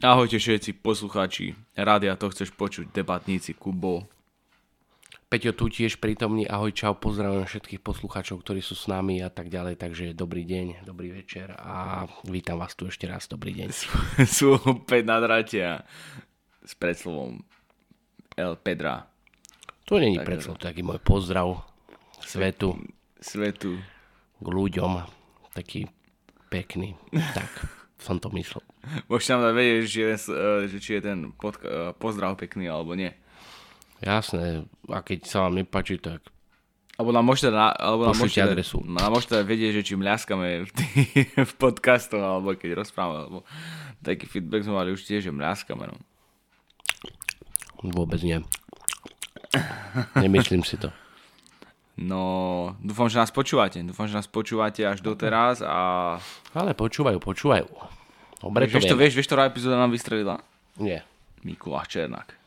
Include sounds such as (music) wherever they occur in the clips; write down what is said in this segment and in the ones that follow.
Ahojte všetci poslucháči. Rádia to chceš počuť, debatníci Kubo. Peťo tu tiež prítomný, ahoj, čau, pozdravujem všetkých poslucháčov, ktorí sú s nami a tak ďalej, takže dobrý deň, dobrý večer a vítam vás tu ešte raz, dobrý deň. Sú, (laughs) sú opäť na drate s predslovom El Pedra. To není predslov, to je taký môj pozdrav svetu, Svetu. k ľuďom, taký pekný, tak (laughs) som to myslel. Môžete nám dať vedieť, ten, eh, že či je ten podka- eh, pozdrav pekný alebo nie. Jasné, a keď sa vám nepáči, tak Alebo nám môžete, na, alebo nám môžete, adresu. nám môžete vedieť, že či mľaskame v, tých, (laughs) v podcastoch, alebo keď rozprávame, alebo taký feedback sme mali už tiež, že mľaskame. No. vôbec nie. Nemyslím si to. No, dúfam, že nás počúvate. Dúfam, že nás počúvate až doteraz a Ale počúvajú, počúvajú. Dobre vieš, to, vieš, vieš, ktorá epizóda nám vystrelila? Nie. Mikuláš Černák.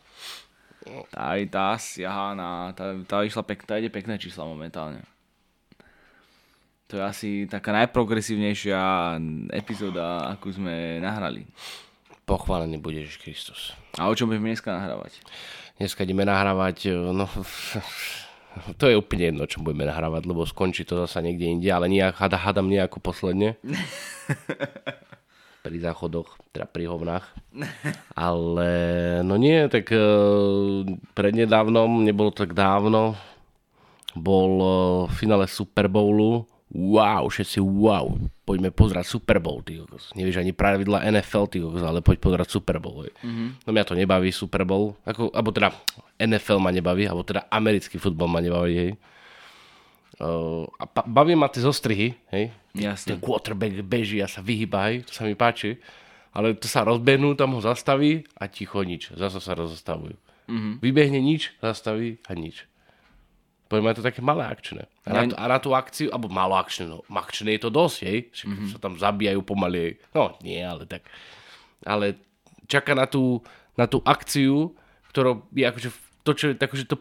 Tá, tá siaha na, tá, tá išla pek, tá ide pekné čísla momentálne. To je asi taká najprogresívnejšia epizóda, akú sme nahrali. Pochválený bude Ježiš Kristus. A o čom budeme dneska nahrávať? Dneska ideme nahrávať, e, no to je úplne jedno, čo budeme nahrávať, lebo skončí to zasa niekde inde, ale nejak, hadam nejako posledne. (laughs) pri záchodoch, teda pri hovnách. Ale no nie, tak e, prednedávnom, nebolo tak dávno, bol e, v finále Super Bowlu. Wow, všetci wow, poďme pozerať Super Bowl, ty kokos. Nevieš ani pravidla NFL, ty kokos, ale poď pozerať Super Bowl. Mm-hmm. No mňa to nebaví Super Bowl, ako, alebo teda NFL ma nebaví, alebo teda americký futbol ma nebaví, hej. Uh, a pa- baví ma tie zostrihy, hej. Jasne. Ten quarterback beží a sa vyhýba, hej, to sa mi páči. Ale to sa rozbehnú, tam ho zastaví a ticho nič. Zasa sa rozostavujú. Mm-hmm. Vybehne nič, zastaví a nič. Poďme je to také malé akčné. A na, Ja- tú, a na tú akciu, alebo malo akčné, no akčné je to dosť, hej. Však mm-hmm. sa tam zabíjajú pomaly. No, nie, ale tak. Ale čaká na tú, na tú akciu, ktorá je akože to, čo je akože to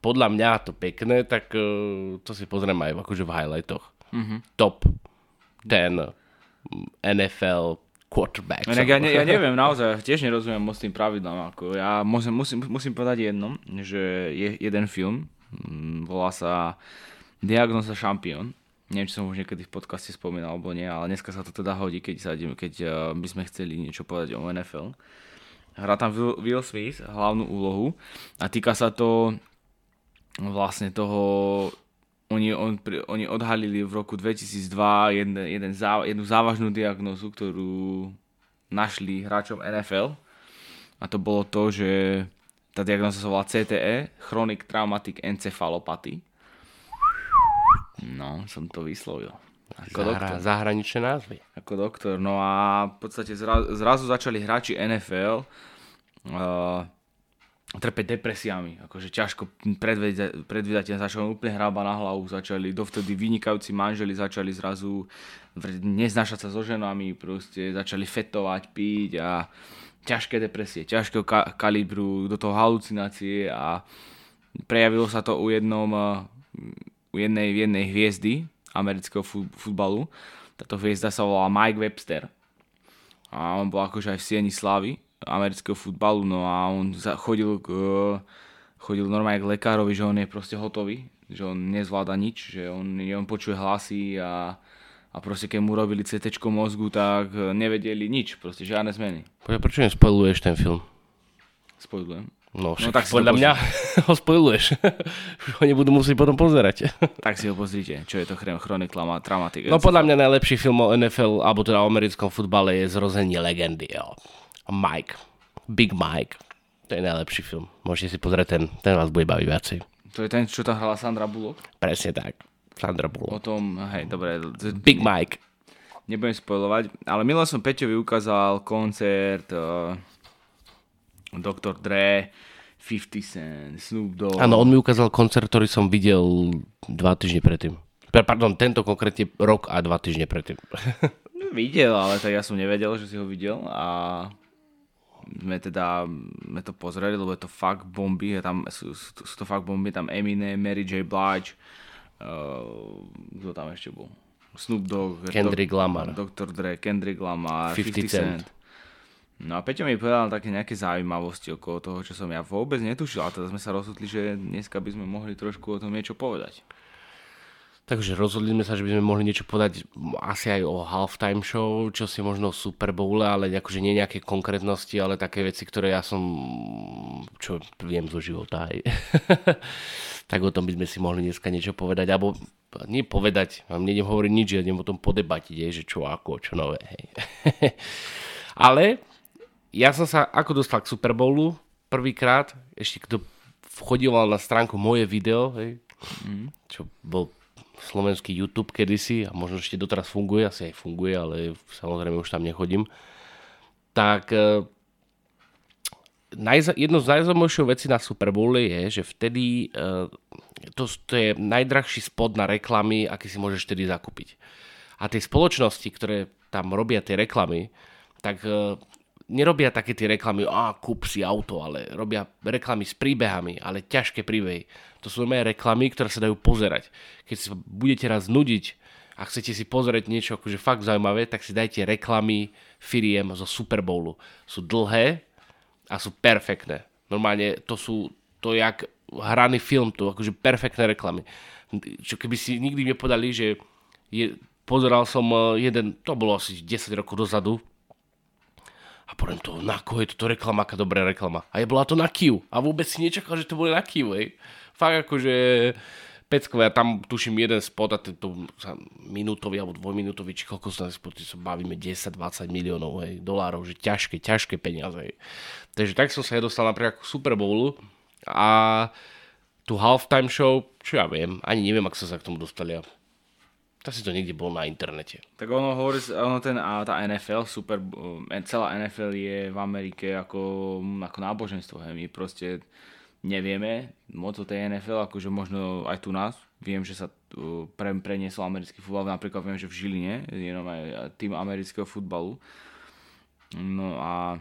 podľa mňa to pekné, tak uh, to si pozriem aj akože v highlightoch. Mm-hmm. Top 10 NFL quarterbacks. Inak ja, ne, ja (laughs) neviem, naozaj, tiež nerozumiem moc tým pravidlám. Ako ja musím, musím, musím povedať jedno, že je jeden film, mm, volá sa Diagnoza šampión. Neviem, či som už niekedy v podcaste spomínal alebo nie, ale dneska sa to teda hodí, keď, sa, keď uh, by sme chceli niečo povedať o NFL. Hrá tam Will, Smith hlavnú úlohu a týka sa to vlastne toho oni, on, oni odhalili v roku 2002 jeden, jeden zá, jednu závažnú diagnózu, ktorú našli hráčom NFL. A to bolo to, že tá diagnóza sa volá CTE, Chronic Traumatic Encephalopathy. No, som to vyslovil. Ako doktor. Zahra, zahraničné názvy. Ako doktor. No a v podstate zra, zrazu začali hráči NFL uh, trpeť depresiami. Akože ťažko predvídať, začali úplne hrába na hlavu, začali dovtedy vynikajúci manželi začali zrazu neznášať sa so ženami, proste začali fetovať, piť a ťažké depresie, ťažkého ka- kalibru, do toho halucinácie a prejavilo sa to u jednom uh, u jednej, jednej hviezdy amerického fu- futbalu. Táto hviezda sa volá Mike Webster. A on bol akože aj v sieni slavy amerického futbalu, no a on chodil, k, chodil normálne k lekárovi, že on je proste hotový, že on nezvláda nič, že on, on počuje hlasy a, a proste keď mu robili CT mozgu, tak eh, nevedeli nič, proste žiadne zmeny. Počkaj, prečo nespoiluješ ten film? Spojdujem. No, však tak podľa mňa (laughs) ho spoiluješ. (laughs) Už ho nebudú musieť potom pozerať. (laughs) Tak si ho pozrite, čo je to chron- Chronic Traumatic. No podľa mňa najlepší film o NFL, alebo teda o americkom futbale je Zrozenie legendy. Jo. Mike. Big Mike. To je najlepší film. Môžete si pozrieť ten, ten vás bude baviť viacej. To je ten, čo tam hrala Sandra Bullock. Presne tak. Sandra O Bullock. tom, hej, dobre, Big Mike. nebudem spoilovať, ale minule som Peťovi ukázal koncert uh, Dr. Dre, 50 Cent, Snoop Dogg. Áno, on mi ukázal koncert, ktorý som videl dva týždne predtým. Pa- Pardon, tento konkrétne rok a dva týždne predtým. (laughs) Videl, ale tak ja som nevedel, že si ho videl a sme teda sme to pozreli, lebo je to fakt bomby, tam, sú, sú to fakt bomby, tam Eminem, Mary J. Blige, uh, kto tam ešte bol? Snoop Dogg, Kendrick Lamar. Dr. Dre, Kendrick Lamar, 50 50, Cent. No a Peťo mi povedal také nejaké zaujímavosti okolo toho, čo som ja vôbec netušil. A teda sme sa rozhodli, že dneska by sme mohli trošku o tom niečo povedať. Takže rozhodli sme sa, že by sme mohli niečo povedať asi aj o halftime show, čo si možno v Super Bowle, ale akože nie nejaké konkrétnosti, ale také veci, ktoré ja som, čo viem zo života aj. (laughs) tak o tom by sme si mohli dneska niečo povedať, alebo nie povedať, vám nejdem hovoriť nič, ja idem o tom podebatiť, že čo ako, čo nové. Hej. (laughs) ale ja som sa ako dostal k Super Bowlu prvýkrát, ešte kto vchodíval na stránku moje video, hej, mm. čo bol slovenský YouTube kedysi a možno ešte doteraz funguje, asi aj funguje, ale samozrejme už tam nechodím, tak e, jedno z najzaujímavejších vecí na Super Bowl je, že vtedy e, to, to je najdrahší spot na reklamy, aký si môžeš vtedy zakúpiť. A tie spoločnosti, ktoré tam robia tie reklamy, tak e, nerobia také tie reklamy, a kúp si auto, ale robia reklamy s príbehami, ale ťažké príbehy. To sú moje reklamy, ktoré sa dajú pozerať. Keď sa budete raz nudiť a chcete si pozrieť niečo akože fakt zaujímavé, tak si dajte reklamy firiem zo Super Bowlu. Sú dlhé a sú perfektné. Normálne to sú, to jak hraný film, to akože perfektné reklamy. Čo keby si nikdy nepodali, že je, pozeral som eh, jeden, to bolo asi 10 rokov dozadu, a poviem to, na koho je toto reklama, aká dobrá reklama. A je bola to na Kiu. A vôbec si nečakal, že to bude na Kiu, hej. Fakt akože peckové, ja tam tuším jeden spot a tento minútový alebo dvojminútový, či koľko sa spoty sa bavíme 10-20 miliónov hej, dolárov, že ťažké, ťažké peniaze. Hej. Takže tak som sa aj dostal napríklad k Super Bowlu a tu halftime show, čo ja viem, ani neviem, ak sa sa k tomu dostali. Si to niekde bol na internete. Tak ono hovorí, ono ten, a tá NFL, super, celá NFL je v Amerike ako, ako náboženstvo. Hej. My proste nevieme moc o tej NFL, akože možno aj tu nás. Viem, že sa pre, preniesol americký futbal, napríklad viem, že v Žiline je jenom aj tým amerického futbalu. No a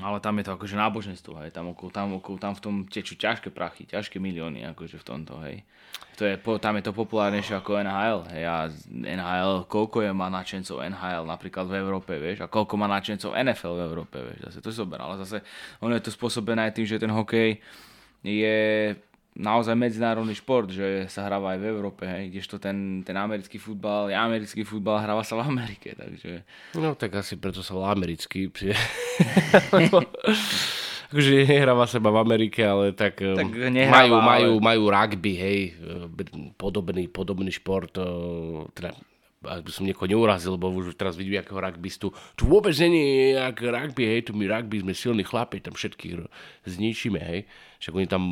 ale tam je to akože náboženstvo, hej, tam, okolo, tam, okolo, tam v tom tečú ťažké prachy, ťažké milióny, akože v tomto, hej. To je, tam je to populárnejšie ako NHL, hej, a NHL, koľko je má načencov NHL napríklad v Európe, vieš, a koľko má načencov NFL v Európe, vieš, zase to zober, ale zase ono je to spôsobené aj tým, že ten hokej je naozaj medzinárodný šport, že sa hráva aj v Európe, hej, kdežto ten, ten americký futbal, je americký futbal, hráva sa v Amerike, takže... No tak asi preto sa volá americký. (laughs) akože nehráva sa v Amerike, ale tak, tak um, nehráva, majú, majú, majú rugby, hej, podobný, podobný šport, teda ak by som niekoho neurazil, lebo už teraz vidím akého rugbystu. Tu vôbec není jak rugby, hej, tu my rugby sme silní chlapi, tam všetkých zničíme, hej. Však oni tam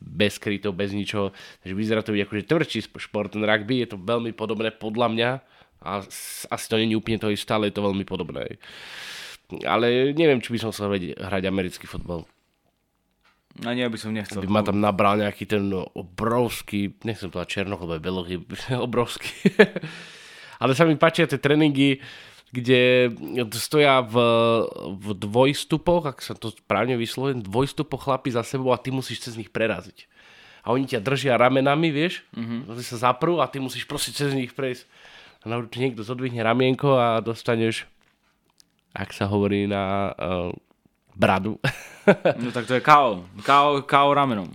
bez krytov, bez ničoho. Takže vyzerá to byť akože tvrdší šport, ten rugby je to veľmi podobné podľa mňa. A asi to není úplne to isté, ale je to veľmi podobné. Hej. Ale neviem, či by som chcel hrať americký fotbal. Ani ja by som nechcel. By ma tam nabral nejaký ten obrovský, nechcem to černoch, lebo je obrovský. Ale sa mi páčia tie tréningy, kde stoja v, v dvojstupoch, ak sa to správne vyslovujem, dvojstupoch chlapi za sebou a ty musíš cez nich preraziť. A oni ťa držia ramenami, vieš, mm-hmm. sa zaprú a ty musíš proste cez nich prejsť. A na niekto zodvihne ramienko a dostaneš, ak sa hovorí na uh, bradu. no tak to je KO. KO, KO ramenom.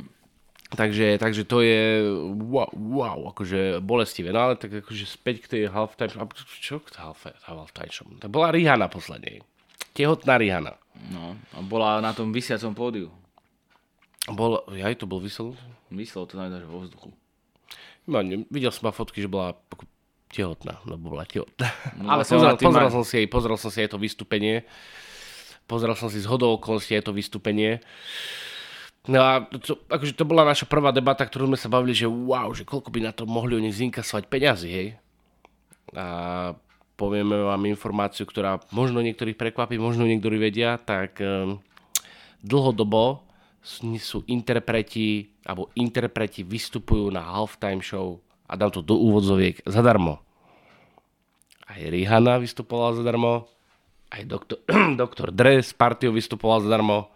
Takže, takže to je wow, wow, akože bolestivé. No ale tak akože späť k tej halftime. Čo k halftime? To bola Rihanna poslednej. Tehotná Rihanna. No, a bola na tom vysiacom pódiu. Bol, aj to bol vysel? Vysel to že vo vzduchu. No, ne, videl som ma fotky, že bola tehotná, lebo bola tehotná. No, ale pozrel, pozrel, som si jej, pozrel som si aj to vystúpenie. Pozrel som si z hodou okolností aj to vystúpenie. No a to, akože to bola naša prvá debata, ktorú sme sa bavili, že wow, že koľko by na to mohli oni zinkasovať peňazí, hej. A povieme vám informáciu, ktorá možno niektorých prekvapí, možno niektorí vedia, tak um, dlhodobo sú interpreti, alebo interpreti vystupujú na halftime show a dám to do úvodzoviek zadarmo. Aj Rihanna vystupovala zadarmo, aj doktor, (clears throat) doktor Dre s partiou vystupoval zadarmo,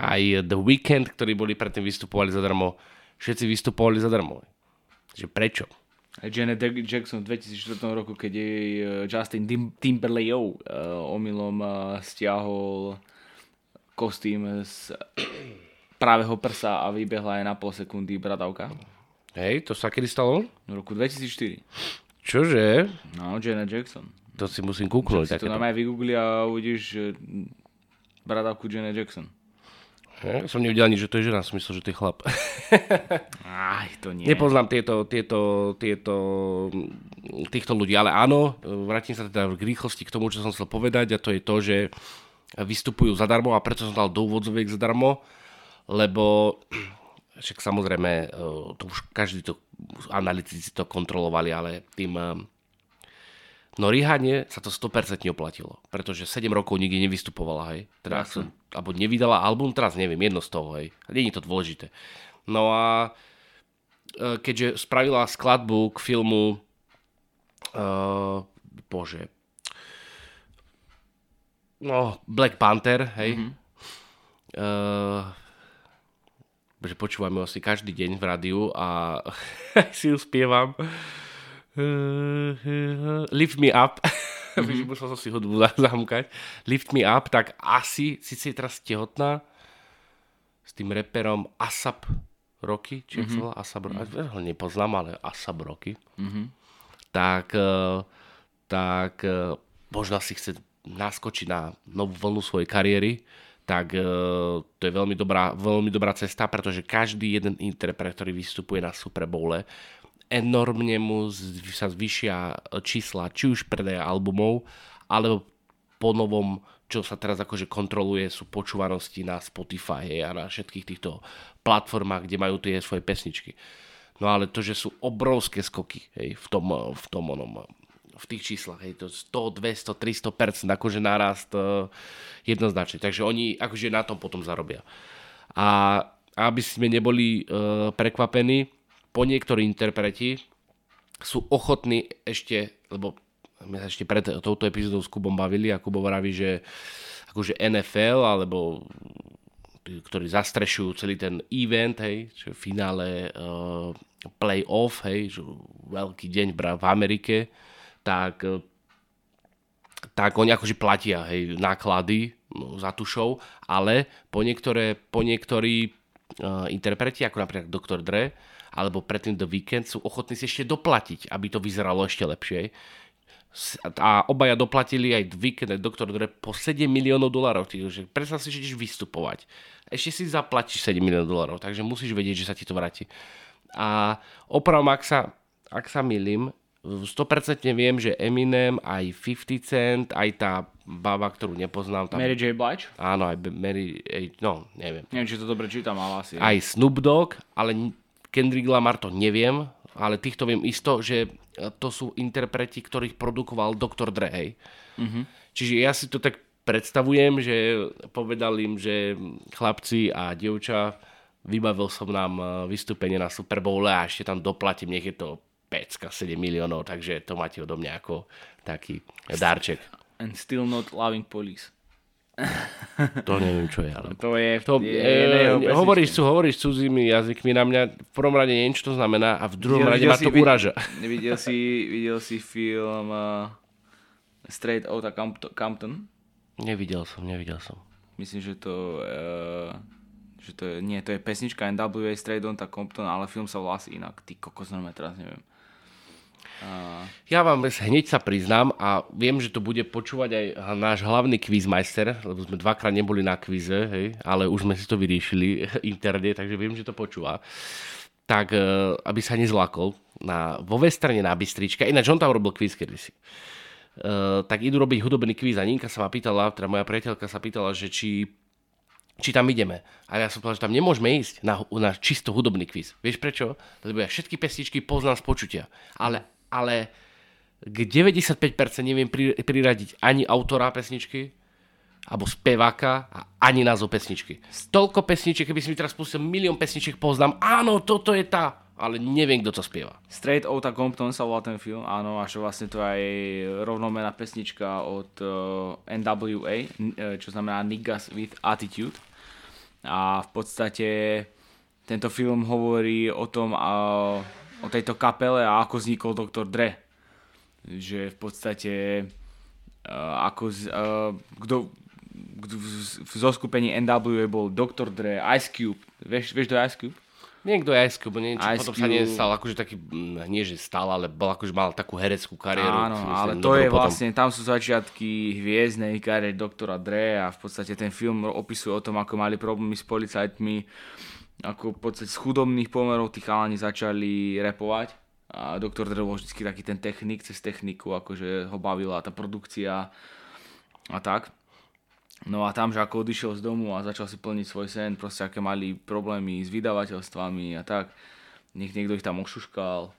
aj The Weekend, ktorí boli predtým vystupovali zadarmo, všetci vystupovali zadarmo. Takže prečo? Janet Jackson v 2004 roku, keď jej eh, Justin Timberlake uh, omylom uh, stiahol kostým z pravého prsa a vybehla aj na pol sekundy bradavka. Hej, to sa kedy stalo? V roku 2004. Čože? No, Janet Jackson. To si musím kúknuť. Si to na aj vygoogli a uvidíš bradavku Janet Jackson. Ja som nevidel ani, že to je žena, som myslel, že to je chlap. (laughs) Aj, to nie. Nepoznám tieto, tieto, tieto, týchto ľudí, ale áno, vrátim sa teda k rýchlosti k tomu, čo som chcel povedať a to je to, že vystupujú zadarmo a preto som dal do úvodzoviek zadarmo, lebo (clears throat) však samozrejme, to už každý to, analytici to kontrolovali, ale tým No Rihane sa to 100% oplatilo, pretože 7 rokov nikdy nevystupovala, hej. Teda som, alebo nevydala album, teraz neviem, jedno z toho, hej. Je to dôležité. No a e, keďže spravila skladbu k filmu uh, bože no, Black Panther, hej. Mm-hmm. Uh, že počúvame asi každý deň v rádiu a (laughs) si ju spievam. Lift Me Up, (laughs) mm-hmm. musel som si hudbu zamkať, Lift Me Up, tak asi, síce je teraz tehotná, s tým reperom Asap Rocky, či mm-hmm. Asap Rocky, mm-hmm. nepoznám, ale Asap Rocky, mm-hmm. tak, e, tak e, možno si chce naskočiť na novú vlnu svojej kariéry, tak e, to je veľmi dobrá, veľmi dobrá cesta, pretože každý jeden interpret, ktorý vystupuje na Super Bowle, enormne mu sa zvyšia čísla, či už predaja albumov, alebo po novom, čo sa teraz akože kontroluje, sú počúvanosti na Spotify a na všetkých týchto platformách, kde majú tie svoje pesničky. No ale to, že sú obrovské skoky hej, v tom, v tom onom, v tých číslach, hej, to 100, 200, 300%, akože nárast uh, jednoznačne. Takže oni akože na tom potom zarobia. A aby sme neboli uh, prekvapení, po niektorí interpreti sú ochotní ešte, lebo my sa ešte pred touto epizódou s Kubom bavili a Kubo vraví, že akože NFL alebo ktorí zastrešujú celý ten event, hej, čo finále uh, play-off, hej, že veľký deň v Amerike, tak, tak oni akože platia hej, náklady no, za tú show, ale po, niektoré, po niektorí uh, interpreti, ako napríklad Dr. Dre, alebo predtým The Weekend sú ochotní si ešte doplatiť, aby to vyzeralo ešte lepšie. A obaja doplatili aj Weekend, aj Dr. Dre po 7 miliónov dolarov. Takže predstav si, že ideš vystupovať. Ešte si zaplatíš 7 miliónov dolarov, takže musíš vedieť, že sa ti to vráti. A opravom, ak sa, ak sa milím, 100% viem, že Eminem, aj 50 Cent, aj tá baba, ktorú nepoznám. Tam... Mary J. Blige? Áno, aj Mary, no, neviem. Neviem, či to dobre čítam, ale asi. Aj Snoop Dogg, ale Kendrick Lamar to neviem, ale týchto viem isto, že to sú interpreti, ktorých produkoval Dr. Dre. Hej. Mm-hmm. Čiže ja si to tak predstavujem, že povedal im, že chlapci a dievča, vybavil som nám eh, vystúpenie na Super Bowl a ešte tam doplatím, nech je to 5 7 miliónov, takže to máte odo mňa ako taký darček. And still not loving police. (laughs) To neviem, čo je. Ale... To je... To, je, e, hovoríš, sú, hovoríš cudzími jazykmi na mňa. V prvom rade neviem, čo to znamená a v druhom rade ma to uraža. Videl si, (laughs) videl si film uh, Straight Outta Compton? Nevidel som, nevidel som. Myslím, že to... Uh, že to je, nie, to je pesnička NWA Straight Outta Compton, ale film sa volá asi inak. Ty kokos, teraz neviem. Ja vám hneď sa priznám a viem, že to bude počúvať aj náš hlavný quizmeister, lebo sme dvakrát neboli na kvize, hej, ale už sme si to vyriešili (laughs) interne, takže viem, že to počúva. Tak, e, aby sa nezlakol, na, vo Westrane na Bystrička, ináč on tam robil kvíz kedysi. Uh, tak idú robiť hudobný kvíz a Ninka sa ma pýtala, teda moja priateľka sa pýtala, že či či tam ideme. A ja som povedal, že tam nemôžeme ísť na, na čisto hudobný kvíz. Vieš prečo? Lebo ja všetky pesničky poznám z počutia. Ale ale k 95% neviem priradiť ani autora pesničky, alebo speváka a ani názov pesničky. Toľko pesničiek, keby si mi teraz pustil milión pesničiek, poznám, áno, toto je tá, ale neviem, kto to spieva. Straight Outta Compton sa volá ten film, áno, a že vlastne to je rovnomená pesnička od uh, eh, NWA, eh, čo znamená Niggas with Attitude. A v podstate tento film hovorí o tom, uh, o tejto kapele a ako vznikol Dr. Dre. Že v podstate uh, ako z, uh, kto, kto v, v zoskupení NWA bol Dr. Dre, Ice Cube. Vieš, vieš do Ice Cube? Niekto je Ice Cube, neviem, či Ice potom sa Cube. nestal akože taký, mm, nie že stal, ale bol akože mal takú hereckú kariéru. Áno, myslím, ale to je potom. vlastne, tam sú začiatky hviezdnej kariéry doktora Dre a v podstate ten film opisuje o tom, ako mali problémy s policajtmi, ako v podstate z chudobných pomerov tí chalani začali repovať a doktor Dre bol vždy taký ten technik, cez techniku, akože ho bavila tá produkcia a tak. No a tam, že ako odišiel z domu a začal si plniť svoj sen, proste aké mali problémy s vydavateľstvami a tak. Nech niekto ich tam ošuškal.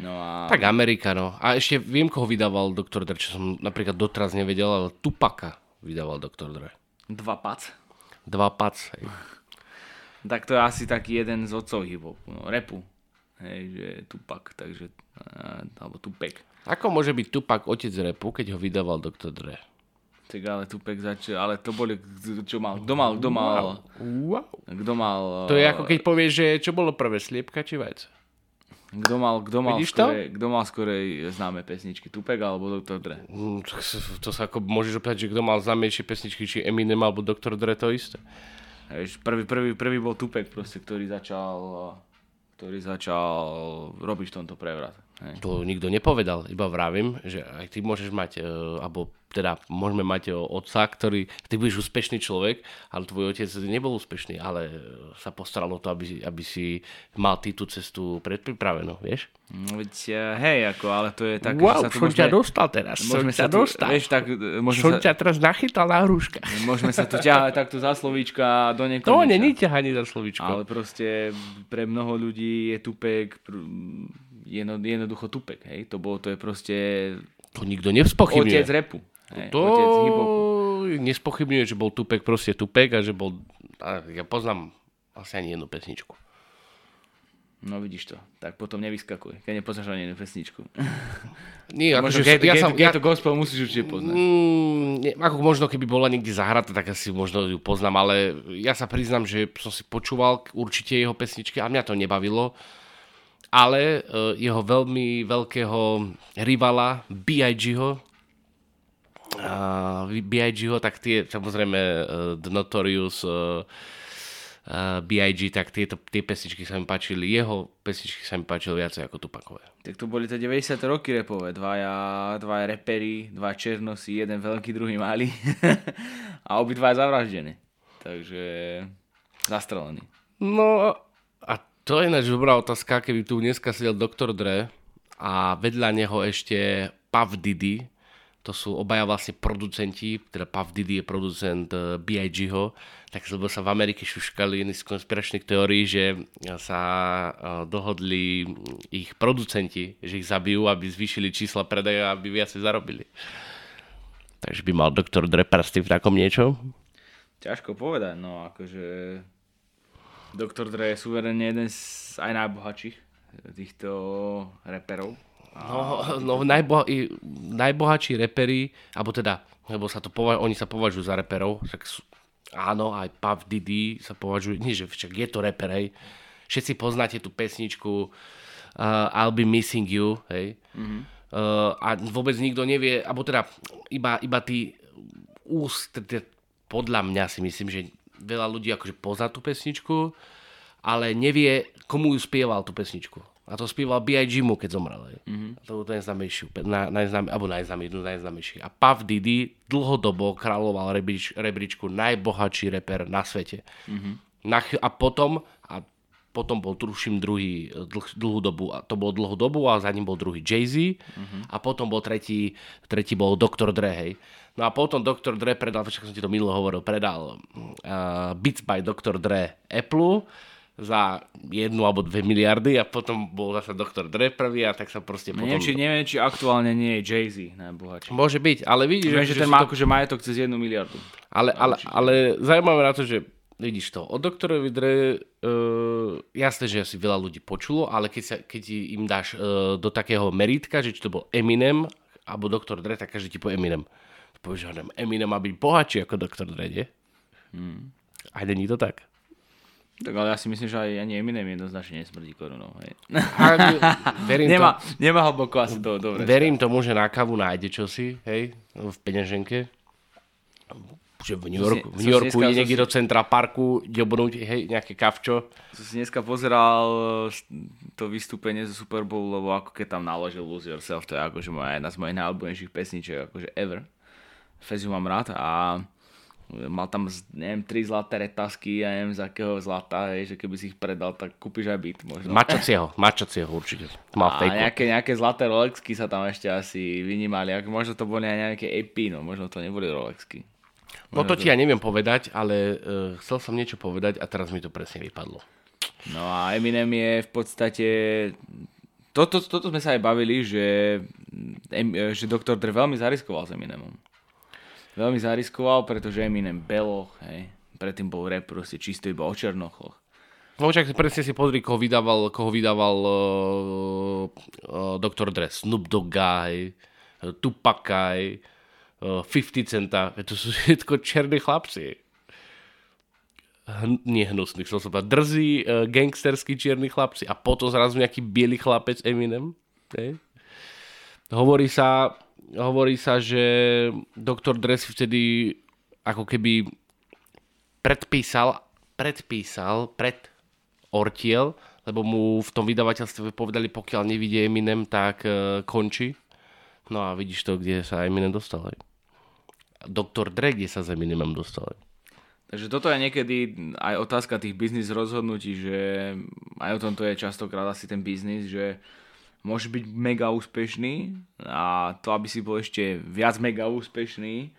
No a... Tak Amerika, no. A ešte viem, koho vydával Dr. Dre, čo som napríklad doteraz nevedel, ale Tupaka vydával Dr. Dre. Dva pac. Dva pac, hej. Tak to je asi taký jeden z otcov hip-hopu, no, repu. Hej, že Tupak, takže, a, alebo Tupek. Ako môže byť Tupak otec repu, keď ho vydával Dr. Dre? Tak ale Tupek začal, ale to boli, čo mal, kto mal, kto mal, Wow. kto mal, To je ako keď povieš, že čo bolo prvé, sliepka či vajce? kto mal, kto mal, skorej, kto mal skorej známe pesničky, Tupek alebo Dr. Dre. Mm, to sa ako môžeš opýtať, že kto mal známejšie pesničky, či Eminem alebo Dr. Dre to isté. Hej, prvý, prvý, prvý bol Tupek proste, ktorý začal, ktorý začal robiť v tomto prevrat. Hej. To nikto nepovedal, iba vravím, že aj ty môžeš mať, e, alebo teda môžeme mať e, otca, ktorý, ty budeš úspešný človek, ale tvoj otec nebol úspešný, ale e, sa postaral o to, aby, aby si mal ty tú cestu predpripravenú, vieš? No veď, hej, ako, ale to je tak, wow, že sa tu som môžeme, ťa dostal teraz, som môžeme ťa sa tu, dostal. vieš, tak, môžeme som sa, ťa teraz nachytal na hruška. Môžeme sa tu ťahať (laughs) takto za slovíčka do To nekonečna. není ťahanie za slovičko. Ale proste pre mnoho ľudí je Tupek pr- jedno, jednoducho Tupek, hej. To, bolo, to je proste To nikto nevzpochybňuje. otec repu. Hej, to Otec hip-hopu. nespochybňuje, že bol Tupek proste Tupek a že bol... A ja poznám asi ani jednu pesničku. No vidíš to. Tak potom nevyskakuj, keď nepoznáš ani jednu pesničku. (laughs) Nie, Možno akože, get, ja som, get ja, to gospel musíš určite poznať. Mm, nie, ako možno keby bola niekde zahratá, tak asi možno ju poznám, ale ja sa priznám, že som si počúval určite jeho pesničky a mňa to nebavilo. Ale uh, jeho veľmi veľkého rivala B.I.G.ho uh, B.I.G.ho, tak tie, samozrejme uh, The Notorious uh, uh, B.I.G., tak tieto, tie pesničky sa mi páčili, jeho pesničky sa mi páčili viacej ako Tupakové. Tak to boli to 90. roky repové. Dvaja, dvaja reperi, dva černosy, jeden veľký, druhý malý. (laughs) a obidva zavraždení. Takže zastrelený. No to je ináč dobrá otázka, keby tu dneska sedel Dr. Dre a vedľa neho ešte Puff Diddy, to sú obaja vlastne producenti, teda Puff Diddy je producent eh, B.I.G.ho, tak lebo sa v Amerike šuškali z konspiračných teórií, že sa eh, dohodli ich producenti, že ich zabijú, aby zvýšili čísla predaja, aby viacej zarobili. Takže by mal Dr. Dre prsty v takom niečom? Ťažko povedať, no akože Dr. Dre je suverene jeden z aj najbohatších týchto reperov. No, no najboha- najbohatší reperi, alebo teda, lebo sa to pova- oni sa považujú za reperov, však sú, áno, aj Puff Diddy sa považuje, nie že však je to reper, hej. Všetci poznáte tú pesničku uh, I'll be missing you, hej. Mm-hmm. Uh, a vôbec nikto nevie, alebo teda iba, iba tí úst, podľa mňa si myslím, že veľa ľudí akože pozná tú pesničku, ale nevie, komu ju spieval tú pesničku. A to spieval B.I.G. mu, keď zomrel. Mm-hmm. To bol najznámejší, na, najznám, alebo najznámejší, jednu. A Puff Diddy dlhodobo kráľoval rebríč, rebríčku najbohatší reper na svete. Mm-hmm. Na, a potom, a potom bol tuším druhý dlh, dlhú dobu, a to bol dlhú dobu a za ním bol druhý Jay-Z mm-hmm. a potom bol tretí, tretí bol Dr. Dre, hej. No a potom Dr. Dre predal, však som ti to minulo hovoril, predal uh, Beats by Dr. Dre Apple za jednu alebo dve miliardy a potom bol zase Dr. Dre prvý a tak sa proste No, potom... neviem, či, neviem, či aktuálne nie je Jay-Z najbohatší. Môže byť, ale vidíš, Viem, že ten sú má to- akože majetok cez jednu miliardu. Ale, ale, ale zaujímavé na to, že vidíš to, o doktorovi Dre, uh, jasné, že asi veľa ľudí počulo, ale keď, sa, keď im dáš uh, do takého meritka, že či to bol Eminem alebo doktor Dre, tak každý ti povie Eminem. Povieš, že Eminem má byť bohatší ako doktor Dre, nie? Hmm. A není to tak. Tak ale ja si myslím, že aj ani Eminem jednoznačne nesmrdí korunou. Hej. Verím, nemá, to, nemá hlboko asi to dobre. verím tomu, že na kavu nájde čosi, hej, v peňaženke. Že v New Yorku, v New Yorku dneska- ide niekde si- do centra parku, ďobnúť, hej, nejaké kavčo. Som si dneska pozeral eh, to vystúpenie zo Super Bowl, lebo ako keď tam naložil Lose Yourself, to je akože moja jedna z mojich najobľúbenejších pesničiek, akože ever. Feziu mám rád a mal tam, neviem, tri zlaté retasky a neviem z akého zlata, hej, že keby si ich predal, tak kúpiš aj byt možno. Mačacieho, mačacieho určite. Mal a nejaké, nejaké zlaté Rolexky sa tam ešte asi vynímali, možno to boli aj nejaké AP, no možno to neboli Rolexky. No to ti ja neviem povedať, ale uh, chcel som niečo povedať a teraz mi to presne vypadlo. No a Eminem je v podstate... Toto, toto sme sa aj bavili, že, že Dr. Dre veľmi zariskoval s Eminemom. Veľmi zariskoval, pretože Eminem beloch, hej. Predtým bol rap proste čisto iba o černochoch. No však presne si pozri, koho vydával, koho vydával uh, uh, Dr. Dre. Snoop hej, uh, 50 Centa. To sú všetko černí chlapci. Hn, nie hnusný, chcel som povedať. Drzí, uh, gangsterskí čierni chlapci. A potom zrazu nejaký biely chlapec Eminem. Hej. Hovorí sa, hovorí sa, že Dr. Dre si vtedy ako keby predpísal, predpísal, pred ortiel, lebo mu v tom vydavateľstve povedali, pokiaľ nevidie Eminem, tak uh, končí. No a vidíš to, kde sa Eminem dostal. Hej. Doktor Dre, kde sa s Eminemom dostal. Hej. Takže toto je niekedy aj otázka tých biznis rozhodnutí, že aj o tomto je častokrát asi ten biznis, že môže byť mega úspešný a to, aby si bol ešte viac mega úspešný,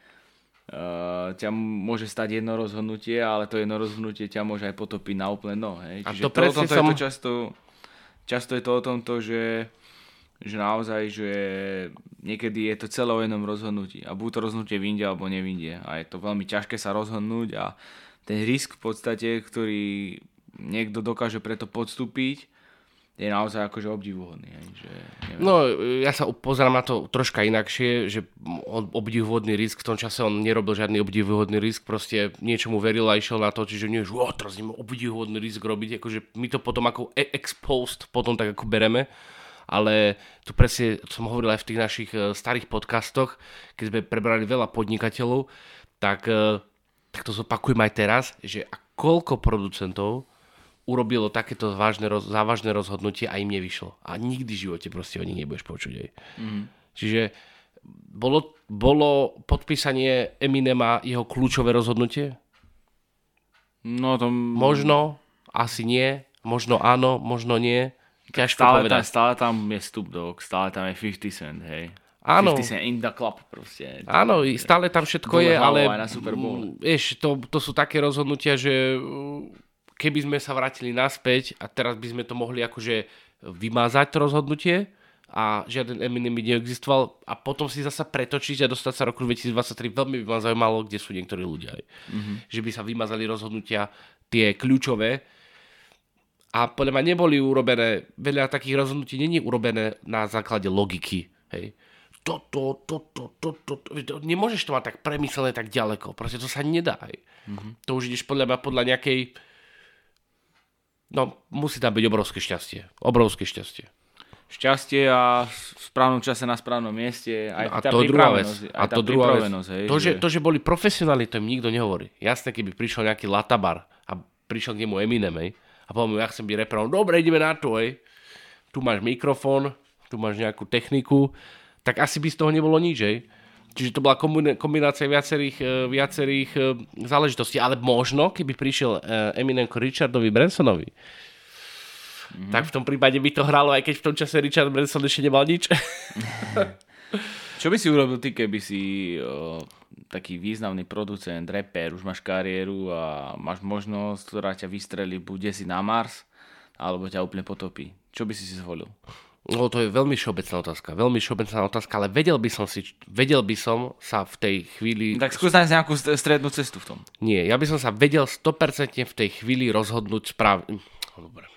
uh, ťa môže stať jedno rozhodnutie, ale to jedno rozhodnutie ťa môže aj potopiť na úplne no. Hej. A Čiže to to, o presne tomto som- je to často, často je to o tomto, že že naozaj, že niekedy je to celé o jednom rozhodnutí a buď to rozhodnutie vyjde alebo nevinde a je to veľmi ťažké sa rozhodnúť a ten risk v podstate, ktorý niekto dokáže preto podstúpiť, je naozaj akože obdivuhodný. Že. No, ja sa pozerám na to troška inakšie, že obdivuhodný risk, v tom čase on nerobil žiadny obdivuhodný risk, proste niečomu veril a išiel na to, čiže nie, že teraz obdivuhodný risk robiť, akože my to potom ako e- exposed potom tak ako bereme, ale tu presne som hovoril aj v tých našich e, starých podcastoch, keď sme prebrali veľa podnikateľov, tak, e, tak to zopakujem aj teraz, že koľko producentov urobilo takéto vážne, závažné rozhodnutie a im nevyšlo. A nikdy v živote proste o nich nebudeš počuť. Aj. Mm. Čiže bolo, bolo podpísanie Eminema jeho kľúčové rozhodnutie? No to Možno, asi nie, možno áno, možno nie. Ťažko stále, tam, povedať. stále tam je Snoop Dogg, stále tam je 50 Cent, hej. Áno. 50 Cent in the club proste. Áno, stále tam všetko Dole je, ale na Super Bowl. vieš, to, to sú také rozhodnutia, že keby sme sa vrátili naspäť a teraz by sme to mohli akože vymazať to rozhodnutie a žiaden Eminem by neexistoval a potom si zasa pretočiť a dostať sa roku 2023 veľmi by ma zaujímalo, kde sú niektorí ľudia. Mm-hmm. Že by sa vymazali rozhodnutia tie kľúčové a podľa mňa neboli urobené, veľa takých rozhodnutí není urobené na základe logiky. Hej. Toto, toto, toto, to, to, nemôžeš to mať tak premyslené tak ďaleko. Proste to sa nedá. Hej. Mm-hmm. To už ideš podľa mňa podľa nejakej... No, musí tam byť obrovské šťastie. Obrovské šťastie. Šťastie a v správnom čase na správnom mieste. Aj a tá to druhá vec. A to druhá vec. hej, To že, to, že boli profesionáli, to im nikto nehovorí. Jasné, keby prišiel nejaký latabar a prišiel k nemu Eminem, hej, a mu, ja chcem byť reperom, dobre, ideme na to, hej. Tu máš mikrofón, tu máš nejakú techniku, tak asi by z toho nebolo nič, hej. Čiže to bola kombinácia viacerých, e, viacerých e, záležitostí. Ale možno, keby prišiel e, Eminem k Richardovi Bransonovi, mm-hmm. tak v tom prípade by to hralo, aj keď v tom čase Richard Branson ešte nemal nič. (laughs) Čo by si urobil ty, keby si o, taký významný producent, rapper, už máš kariéru a máš možnosť, ktorá ťa vystrelí buď si na Mars, alebo ťa úplne potopí. Čo by si si zvolil? No to je veľmi všeobecná otázka, veľmi všeobecná otázka, ale vedel by som si, vedel by som sa v tej chvíli... Tak skús nájsť nejakú st- strednú cestu v tom. Nie, ja by som sa vedel 100% v tej chvíli rozhodnúť správne. Dobre.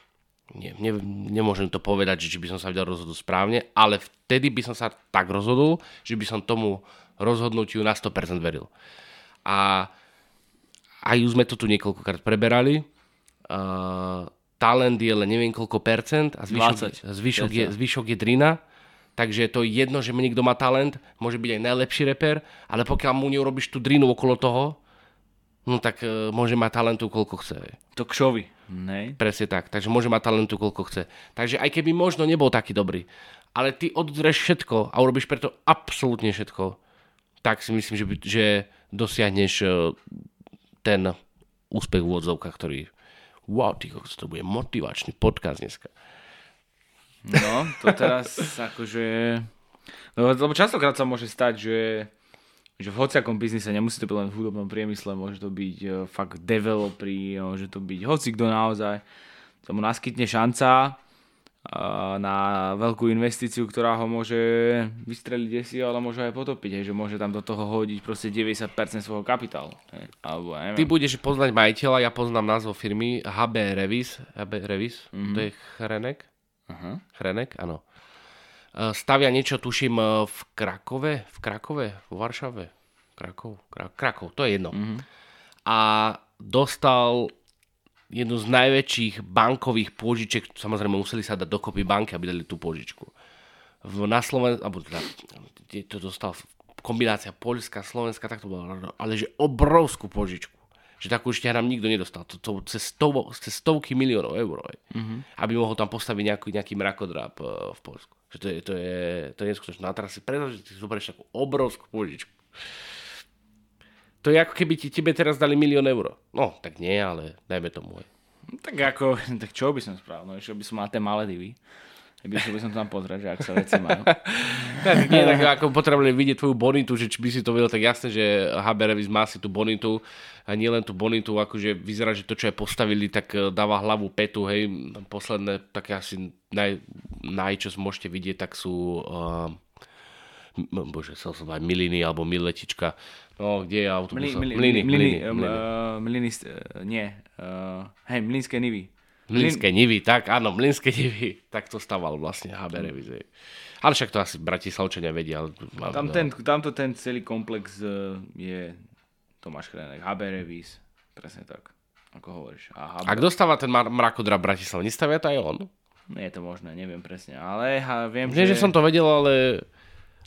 Nie, ne, nemôžem to povedať, že či by som sa vedel rozhodnúť správne, ale vtedy by som sa tak rozhodol, že by som tomu rozhodnutiu na 100% veril. A aj už sme to tu niekoľkokrát preberali. uh, talent je len neviem koľko percent a zvyšok, 20. zvyšok, je, zvyšok je drina. Takže je to jedno, že niekto má talent, môže byť aj najlepší reper, ale pokiaľ mu neurobiš tú drinu okolo toho, no tak uh, môže mať talentu koľko chce. To kšovi. Nej. Presne tak, takže môže mať talentu koľko chce. Takže aj keby možno nebol taký dobrý, ale ty oddreš všetko a urobíš preto absolútne všetko, tak si myslím, že, by, že dosiahneš eh, ten úspech v odzovkách, ktorý wow, ty to bude motivačný podcast dneska. No, to teraz akože... No, lebo častokrát sa môže stať, že, že v hociakom biznise nemusí to byť len v hudobnom priemysle, môže to byť uh, fakt developeri, môže to byť hocikto naozaj. To mu naskytne šanca uh, na veľkú investíciu, ktorá ho môže vystreliť desi, ale môže aj potopiť, hej, že môže tam do toho hodiť proste 90% svojho kapitálu. Hej, alebo Ty budeš poznať majiteľa, ja poznám názov firmy HB Revis, HB Revis, mm-hmm. to je Chrenek, Aha. Chrenek, áno. E, Stavia niečo, tuším, e, v Krakove, v Krakove, v Varšave, Krakov, Krak, Krakov, to je jedno. Mm-hmm. A dostal jednu z najväčších bankových pôžičiek, samozrejme museli sa dať dokopy banky, aby dali tú pôžičku. V, na Slovensku, alebo teda, to dostal kombinácia Poľska, Slovenska, tak to bolo, ale že obrovskú pôžičku. Že takú ešte nám nikto nedostal. To, to cez, stov, cez stovky miliónov eur. Mm-hmm. Aby mohol tam postaviť nejaký, nejaký mrakodráp uh, v Polsku. Že to je, to je, to je neskutočné. A teraz si predstav, že ty zoberieš takú obrovskú pôžičku. To je ako keby ti tebe teraz dali milión eur. No, tak nie, ale dajme tomu. Hej. Tak ako, (laughs) tak čo by som spravil? No, by som mal tie Maledivy. Išiel by som tam pozrieť, že ak sa veci majú. (laughs) Tak nie, tak ako potrebujeme vidieť tvoju bonitu, že či by si to vedel, tak jasné, že HB Revis má si tú bonitu a nie len tú bonitu, akože vyzerá, že to, čo aj postavili, tak eh, dáva hlavu petu, hej, posledné, také asi naj, naj čo môžete vidieť, tak sú uh, bože, chcel som aj miliny alebo miletička. No, kde je autobus? Mliny, mliny, mliny, mliny, mliny, mliny. mliny, nie, hej, mlynské nivy. Mlinské nivy, tak áno, Mlinské nivy. (laughs) Tak to staval vlastne HB Revis. hej. Ale však to asi Bratislavčania vedia. Ale, Tam ten, tamto ten celý komplex uh, je Tomáš Chrenek, HB Revis, presne tak, ako hovoríš. A HB, A kto stáva ten mrakodráp Bratislava? Nestavia to aj on? Nie je to možné, neviem presne, ale ha, viem, Viem, že som to vedel, ale...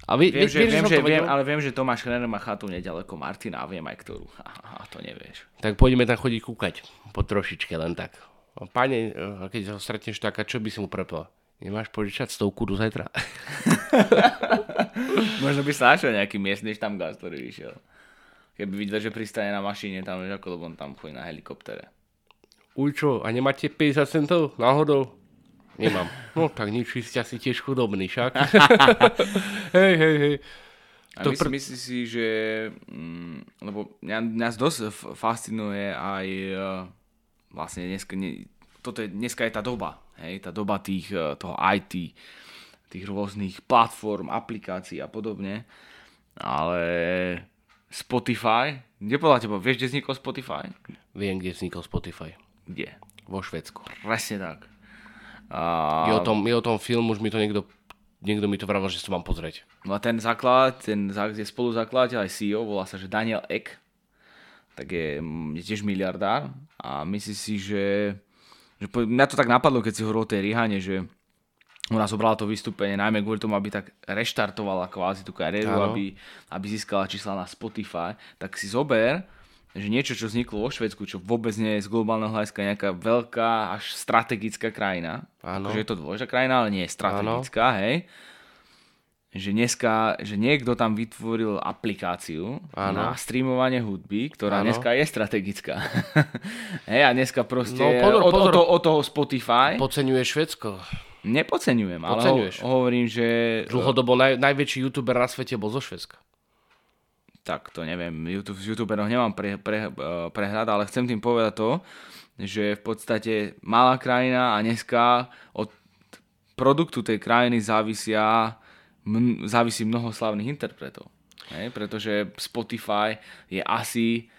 A vy, Viem, vy, že, viem, som že, to viem, ale viem, že Tomáš Chrener má chatu nedaleko Martina a viem aj ktorú. (laughs) A to nevieš. Tak pôjdeme tam chodiť kúkať. Po trošičke len tak. Pane, eh, keď ho stretneš taká, čo by si mu prepla? Nemáš požičať stovku do zajtra? (laughs) Možno by sa našiel nejaký miestny štamgás, ktorý vyšiel. Keby videl, že pristane na mašine tam, vieš, ako, lebo on tam chodí na helikoptere. Uj čo, a nemáte 50 centov náhodou? Nemám. No tak nič, vy ste asi tiež chudobný, však. (laughs) hej, hej, hej. A To pr- myslí si, že... Mm, lebo mňa, nás dosť fascinuje aj uh, vlastne dneska, ne, toto je, dneska je tá doba, hej, tá doba tých, uh, toho IT, tých rôznych platform, aplikácií a podobne. Ale Spotify, kde podľa teba, vieš, kde vznikol Spotify? Viem, kde vznikol Spotify. Kde? Vo Švedsku. Presne tak. A, Je o tom, je o tom film, už mi to niekto, niekto mi to vravel, že si mám pozrieť. No a ten základ, ten je spoluzakladateľ aj CEO, volá sa, že Daniel Ek, tak je, mm, je tiež miliardár a myslí si, že, že mňa to tak napadlo, keď si hovoril o tej Rihane, že ona zobrala to vystúpenie najmä kvôli tomu, aby tak reštartovala kvázi tú kariéru, Áno. aby, aby získala čísla na Spotify, tak si zober, že niečo, čo vzniklo vo Švedsku, čo vôbec nie je z globálneho hľadiska nejaká veľká až strategická krajina. Áno. Akože je to dôležitá krajina, ale nie je strategická, hej. Že dneska, že niekto tam vytvoril aplikáciu Áno. na streamovanie hudby, ktorá Áno. dneska je strategická. (laughs) hej, a dneska proste No, pozor, od, pozor. Od, od toho Spotify Podceňuje Švedsko. nepodceňujem, ale ho, hovorím, že... Dlhodobo naj, najväčší youtuber na svete bol zo Švedska. tak to neviem, YouTube, z youtuberov nemám pre, pre, eh, prehľad, ale chcem tým povedať to, že v podstate malá krajina a dneska od produktu tej krajiny závisia, mn, závisí mnoho slavných interpretov. Hej, pretože Spotify je asi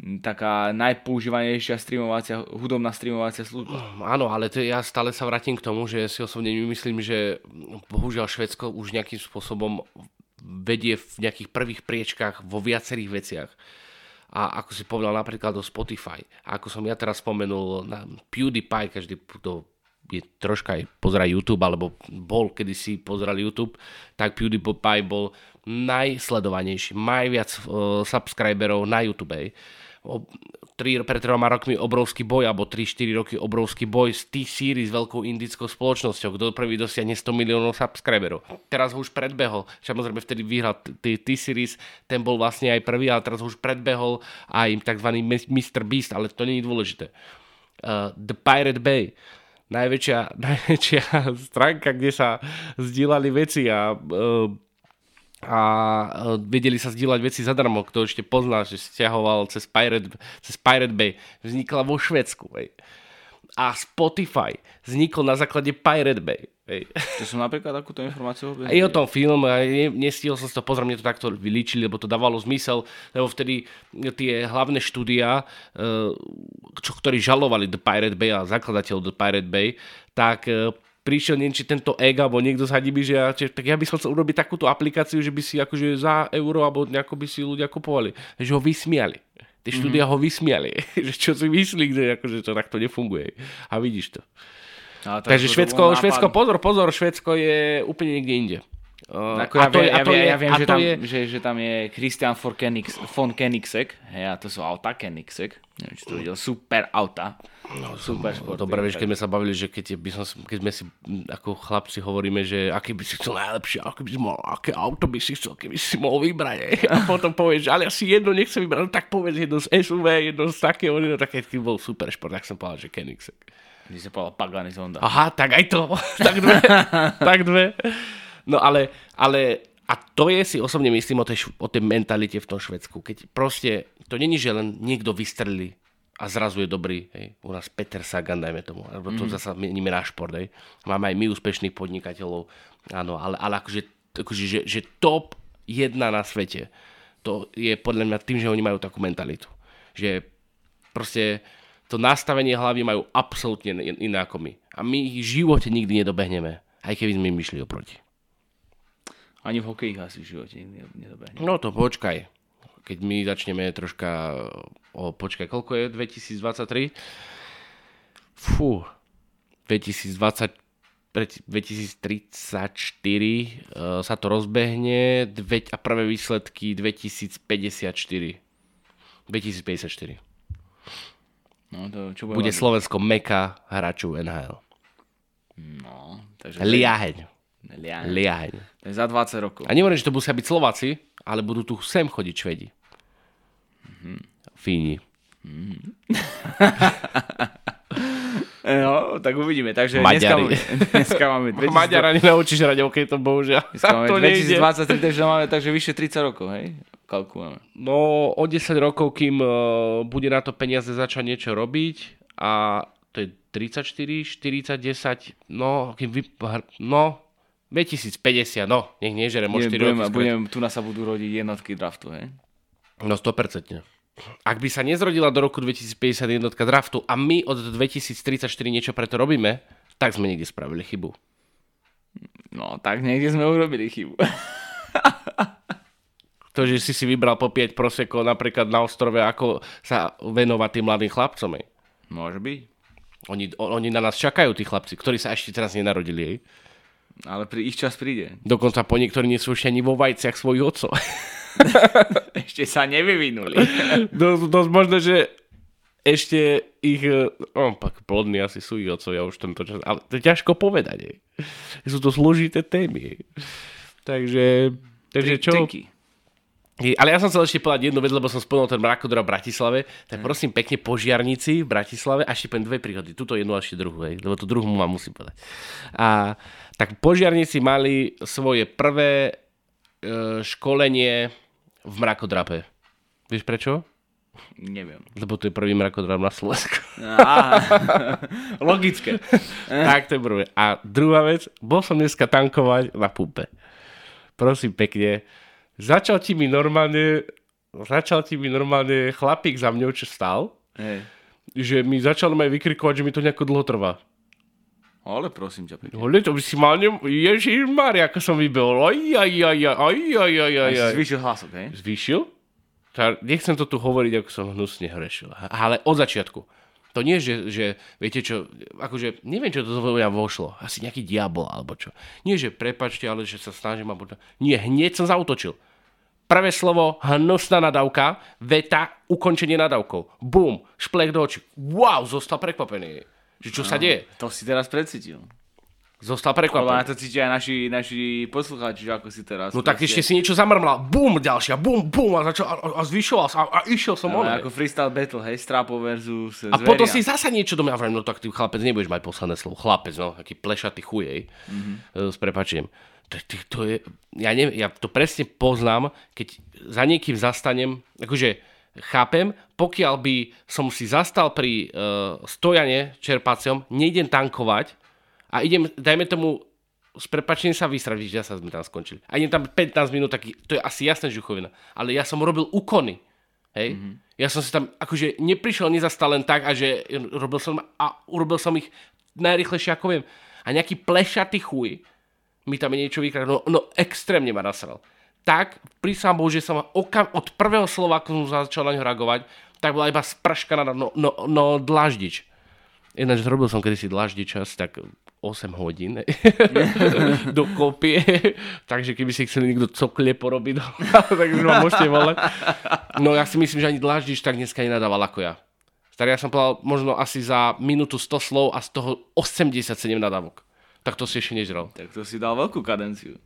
mm, taká najpoužívanejšia streamovacia, hudobná streamovacia služba. Áno, ale to, ja stále sa vrátim k tomu, že si osobne myslím, že bohužiaľ Švedsko už nejakým spôsobom vedie v nejakých prvých priečkách vo viacerých veciach. a ako si povedal napríklad do Spotify. Ako som ja teraz spomenul na PewDiePie, každý, kto je troška aj pozerá YouTube, alebo bol kedysi pozeral YouTube, tak PewDiePie bol najsledovanejší, najviac uh, subscriberov na YouTube. O, 3, pred troma rokmi obrovský boj, alebo 3-4 roky obrovský boj s T-Series, veľkou indickou spoločnosťou, kto prvý dosiahne 100 miliónov subscriberov. Teraz ho už predbehol, samozrejme vtedy vyhral T-Series, ten bol vlastne aj prvý, ale teraz ho už predbehol aj tzv. Mr. Beast, ale to je dôležité. Uh, The Pirate Bay, najväčšia, (laughs) najväčšia stránka, kde sa zdieľali veci a uh, a vedeli sa zdieľať veci zadarmo, kto ešte pozná, že stiahoval cez Pirate, cez Pirate Bay, vznikla vo Švedsku. Hej. A Spotify vznikol na základe Pirate Bay. Hej. To som napríklad takúto informáciu vôbec... Je o tom film, a ne, nestihol som si to pozrieť, mne to takto vylíčili, lebo to dávalo zmysel, lebo vtedy tie hlavné štúdia, čo, ktorí žalovali The Pirate Bay a zakladateľ The Pirate Bay, tak prišiel neviem, či tento egg alebo niekto z by, že ja, že, tak ja by som chcel urobiť takúto aplikáciu, že by si akože za euro alebo nejako by si ľudia kupovali. Že ho vysmiali. Tie mhm. štúdia mm-hmm. ho vysmiali. (laughs) že čo si myslí, že akože to takto nefunguje. A vidíš to. A Takže Švedsko, Švedsko, pozor, pozor, Švedsko je úplne niekde inde. Uh, ako ja, to je, ja, je, ja viem, že tam, je... že, že tam je Christian von Koenigsegg, hej, a to sú auta Koenigsegg, neviem, či to videl, super auta, no, super šport. Dobre, vieš, keď sme sa bavili, že keď, by som, keď sme si ako chlapci hovoríme, že aký by si chcel najlepšie, aké by si mal, aké auto by si chcel, keby si mohol vybrať, hej. a potom povieš, ale asi jedno nechcem vybrať, no tak povedz jedno z SUV, jedno z takého, jedno také, keď bol super šport, tak som povedal, že Koenigsegg. Ty si povedal Pagani Honda. Aha, tak aj to, (laughs) tak dve, tak dve. No ale, ale a to je si osobne myslím o tej, o tej mentalite v tom Švedsku. Keď proste, to není, že len niekto vystrelí a zrazu je dobrý. Hej. U nás Peter Sagan, dajme tomu. Alebo to mm. zase meníme na šport. Hej. Máme aj my úspešných podnikateľov. Áno, ale, ale akože, akože že, že top jedna na svete. To je podľa mňa tým, že oni majú takú mentalitu. Že proste to nastavenie hlavy majú absolútne iné ako my. A my ich v živote nikdy nedobehneme. Aj keby sme im myšli oproti. Ani v hokeji asi v živote nedobehne. No to počkaj. Keď my začneme troška... O, počkaj, koľko je 2023? Fú. 2020 2034 uh, sa to rozbehne dve, a prvé výsledky 2054. 2054. No, to, čo bude, bude Slovensko meka hráčov NHL. No, takže... Liaheň. Liaheň. Liaheň. To je za 20 rokov. A nehovorím, že to musia byť Slováci, ale budú tu sem chodiť Švedi. Mm-hmm. Fíni. Mm-hmm. (laughs) no, tak uvidíme. Takže Maďari. dneska, dneska máme... 2000... (laughs) Maďara nenaučíš hrať OK, to bohužiaľ. Dneska máme (laughs) to 2023, takže máme takže vyše 30 rokov, hej? Kalkulujeme. No, o 10 rokov, kým uh, bude na to peniaze začať niečo robiť a to je 34, 40, 10, no, kým vy, no, 2050, no, nech nežere, možno 4 budem, roky budem, Tu nás sa budú rodiť jednotky draftu, hej? No 100%. Ak by sa nezrodila do roku 2050 jednotka draftu a my od 2034 niečo preto robíme, tak sme niekde spravili chybu. No, tak niekde sme urobili chybu. (laughs) to, že si si vybral po 5 prosekov napríklad na ostrove, ako sa venovať tým mladým chlapcom. Hej. Môže byť. Oni, oni na nás čakajú, tí chlapci, ktorí sa ešte teraz nenarodili. Hej. Ale pri ich čas príde. Dokonca po niektorí nie sú ešte ani vo vajciach svojich otcov. (laughs) ešte sa nevyvinuli. (laughs) dosť, dosť možno, že ešte ich, oh, pak plodní asi sú ich otcovia už tento čas, ale to je ťažko povedať. Je. Sú to zložité témy. Takže, takže čo? Triky. Ale ja som chcel ešte povedať jednu vec, lebo som spomenul ten mrakodra v Bratislave. Tak mhm. prosím pekne, požiarníci v Bratislave a ešte dve príhody. Tuto jednu a ešte druhú, hej, lebo tú druhú mu vám musím povedať. A tak požiarníci mali svoje prvé e, školenie v mrakodrape. Vieš prečo? Neviem. Lebo to je prvý mrakodrap na Slovensku. (laughs) logické. tak to je prvé. A druhá vec, bol som dneska tankovať na pumpe. Prosím pekne, začal ti mi normálne, začal ti mi normálne chlapík za mňou, čo stal, hey. že mi začal aj vykrikovať, že mi to nejako dlho trvá. Ale prosím ťa pekne. Ale to by si mal... Ne... Ježišmar, ako som vybehol. Aj, aj, aj, aj, aj, aj, aj, aj. Zvýšil hlasok, hej? Zvýšil? tá, nechcem to tu hovoriť, ako som hnusne hrešil. Ale od začiatku. To nie, že, že viete čo, akože neviem, čo to zo mňa vošlo. Asi nejaký diabol alebo čo. Nie, že prepačte, ale že sa snažím. Alebo... Nie, hneď som zautočil. Prvé slovo, hnusná nadávka, veta, ukončenie nadávkou. Bum, šplech do očí. Wow, zostal prekvapený. Že čo no, sa deje? To si teraz precítil. Zostal prekvapený. Ale to cítia aj naši, naši poslucháči, ako si teraz. No tak ešte si niečo zamrmla. Bum, ďalšia, bum, bum a, začal, a, a zvyšoval sa a, a išiel som no, on. Ako freestyle battle, hej, Strapo versus A potom si zasa niečo do mňa no tak ty chlapec, nebudeš mať posledné slovo. Chlapec, no, taký plešatý chujej. Mm-hmm. S prepačením. To, to, to je, ja, neviem, ja to presne poznám, keď za niekým zastanem, akože chápem, pokiaľ by som si zastal pri uh, stojane čerpacom, nejdem tankovať, a idem, dajme tomu, s prepačením sa vysrať, že ja sa sme tam skončili. A idem tam 15 minút, taký, to je asi jasné žuchovina. Ale ja som robil úkony. Hej? Mm-hmm. Ja som si tam, akože neprišiel, nezastal len tak a že robil som, a urobil som ich najrychlejšie, ako viem. A nejaký plešatý chuj mi tam niečo vykrát, no, no extrémne ma nasral. Tak, prísam Bohu, že som okam, od prvého slova, ako som začal na ňo reagovať, tak bola iba sprška na no, no, no dlaždič. Ináč robil som kedysi dlaždič čas, tak 8 hodín (laughs) (laughs) do kopie, takže keby si chceli niekto coklie porobiť, (laughs) tak už ma môžete volať. No ja si myslím, že ani Dláždiš tak dneska nenadával ako ja. Starý, ja som povedal možno asi za minútu 100 slov a z toho 87 nadávok. Tak to si ešte nezrel. Tak to si dal veľkú kadenciu.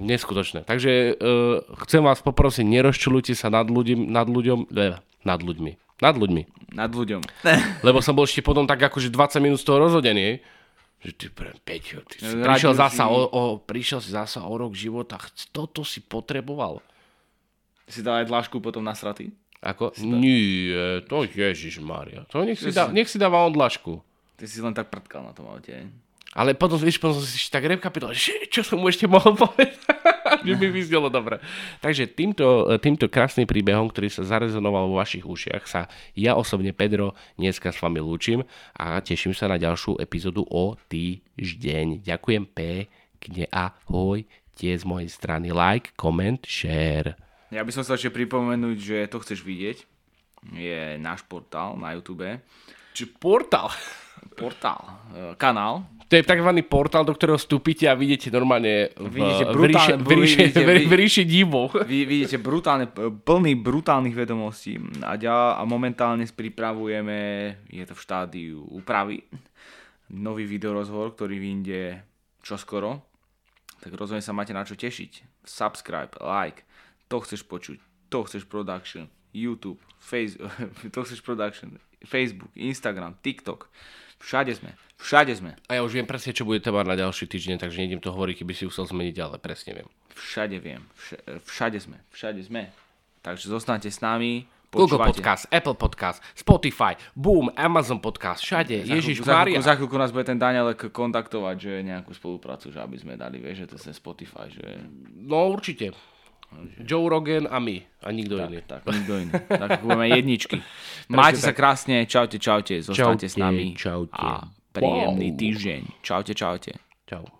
Neskutočné. Takže uh, chcem vás poprosiť, nerozčulujte sa nad, ľudím, nad ľuďom, ne, nad ľuďmi. Nad ľuďmi. Nad ľuďom. Lebo som bol ešte potom tak akože 20 minút z toho rozhodený že ty pre Peťo, ty si prišiel, zasa si... o, o, prišiel si zasa o rok života, toto si potreboval. Si dal aj dlášku potom na sraty? Ako? Nie, to Ježiš Maria. To nech si, dá, nech si dáva on dlažku. Ty si len tak prtkal na tom aute. Ale potom, vieš, potom som si tak rekapitoval, že čo som mu ešte mohol povedať, (laughs) že mi vyznelo dobre. Takže týmto, týmto krásnym príbehom, ktorý sa zarezonoval vo vašich ušiach, sa ja osobne, Pedro, dneska s vami lúčim a teším sa na ďalšiu epizódu o týždeň. Ďakujem pekne, ahoj, tie z mojej strany like, comment, share. Ja by som sa ešte pripomenúť, že to chceš vidieť. Je náš portál na YouTube. Či portál? Portál. E, kanál to je tzv. portál, do ktorého vstúpite a vidíte normálne v, vidíte brutálne, v, ríši, vidíte, v, v ríši divov. Vy vidíte brutálne, plný brutálnych vedomostí a, ďa, a momentálne pripravujeme, je to v štádiu úpravy, nový videorozhovor, ktorý vyjde čoskoro. Tak rozhodne sa máte na čo tešiť. Subscribe, like, to chceš počuť, to chceš production, YouTube, face, (laughs) to chceš production, Facebook, Instagram, TikTok. Všade sme. Všade sme. A ja už viem presne, čo budete mať na ďalší týždeň, takže nejdem to hovoriť, keby si chcel zmeniť, ale presne viem. Všade viem. Všade sme. Všade sme. Takže zostanete s nami. Google Podcast, Apple Podcast, Spotify, Boom, Amazon Podcast, všade, za Ježiš Maria. Za chvíľku nás bude ten Daniel kontaktovať, že nejakú spoluprácu, že aby sme dali, vieš, že to je Spotify, že... No určite. Joe Rogan a my. A nikto tak, iný. Tak, nikto iný. Tak (laughs) budeme jedničky. Majte sa krásne. Čaute, čaute. Zostaňte čaute, s nami. Čaute. A príjemný wow. týždeň. Čaute, čaute. Čau.